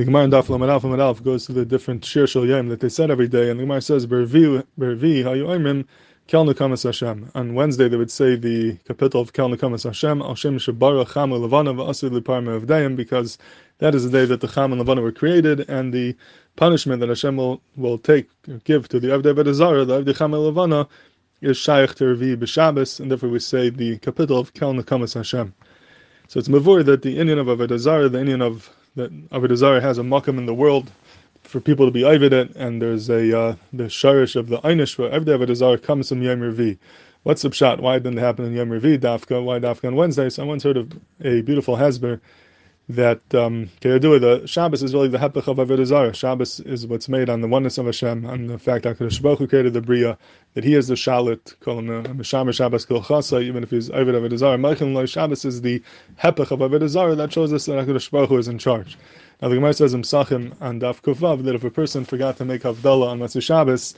The Gemara in Daf Lamadaf Lamadaf goes to the different Shir Shal Yom that they said every day, and the Gemara says, Bervi, Hayu Oimrim, Kel Nekamas Hashem. On Wednesday they would say the capital of Kel Nekamas Hashem, Al Shem Shabara Cham Levana V'Asir L'Par Me'avdayim, because that is the day that the Cham and Levana were created, and the punishment that Hashem will, will take, give to the Avdei Bedazara, the Avdei Cham Levana, is Shaykh to Revi B'Shabbos, and therefore we say the capital of Kel Nekamas Hashem. So it's Mavur that the Indian of Avodah the Indian of that Avodah has a makam in the world for people to be it, and there's a uh, the sharish of the einish for every Avodah comes from Yom Revi. What's the shot? Why didn't it happen in Yom Revi, Dafka? Why Dafka on Wednesday? Someone's heard of a beautiful Hasber that um, the Shabbos is really the hepech of Avodah Zarah. Shabbos is what's made on the oneness of Hashem, on the fact that Baruch Hu created the bria, that He is the shalit, call him the Meshamer Shabbos Kol even if he's Avodah Avodah Zarah. Malchim Loi Shabbos is the hepech of Avodah Zarah that shows us that Hakadosh Baruch Hu is in charge. Now the Gemara says in Psachim and Daf Kuvav that if a person forgot to make Havdalah on Motzei Shabbos,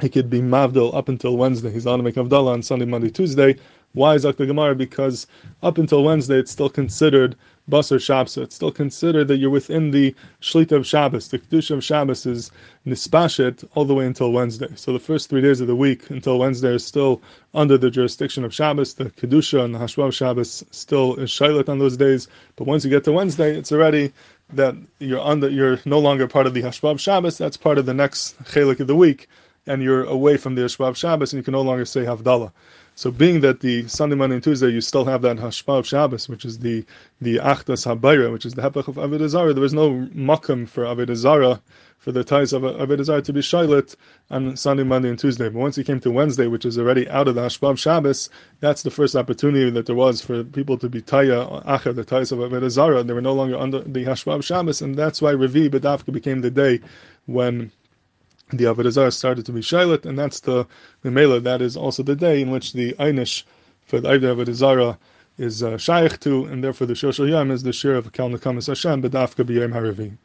he could be Mavdil up until Wednesday. He's allowed to make Havdalah on Sunday, Monday, Tuesday. Why is the Gemara? Because up until Wednesday, it's still considered Basar Shabbos. It's still considered that you're within the Shlita of Shabbos. The Kedusha of Shabbos is Nispashet all the way until Wednesday. So the first three days of the week until Wednesday is still under the jurisdiction of Shabbos. The Kedusha and the Hashvav Shabbos still is Shailat on those days. But once you get to Wednesday, it's already that you're under, you're no longer part of the Hashvav Shabbos. That's part of the next Chelik of the week. And you're away from the Hashvav Shabbos and you can no longer say Havdalah. So being that the Sunday, Monday, and Tuesday you still have that Hashpah of Shabbos, which is the the Achdas Habayra, which is the Hepech of Avodah Zarah, there was no makam for Avodah Zarah, for the ties of Avodah Zarah to be Shailit on Sunday, Monday, and Tuesday. But once you came to Wednesday, which is already out of the Hashpah of Shabbos, that's the first opportunity that there was for people to be Taya Acha, the ties of Avodah Zarah. They were no longer under the Hashpah of Shabbos, and that's why Revi Bedavka became the day when the Avodah started to be Shailit, and that's the Mela, that is also the day in which the Einish for the Avodah Zarah is uh, Shaykh to, and therefore the Shoshal Yom is the share of Kal Nekamas Hashem, Bedafka B'Yom Haravi.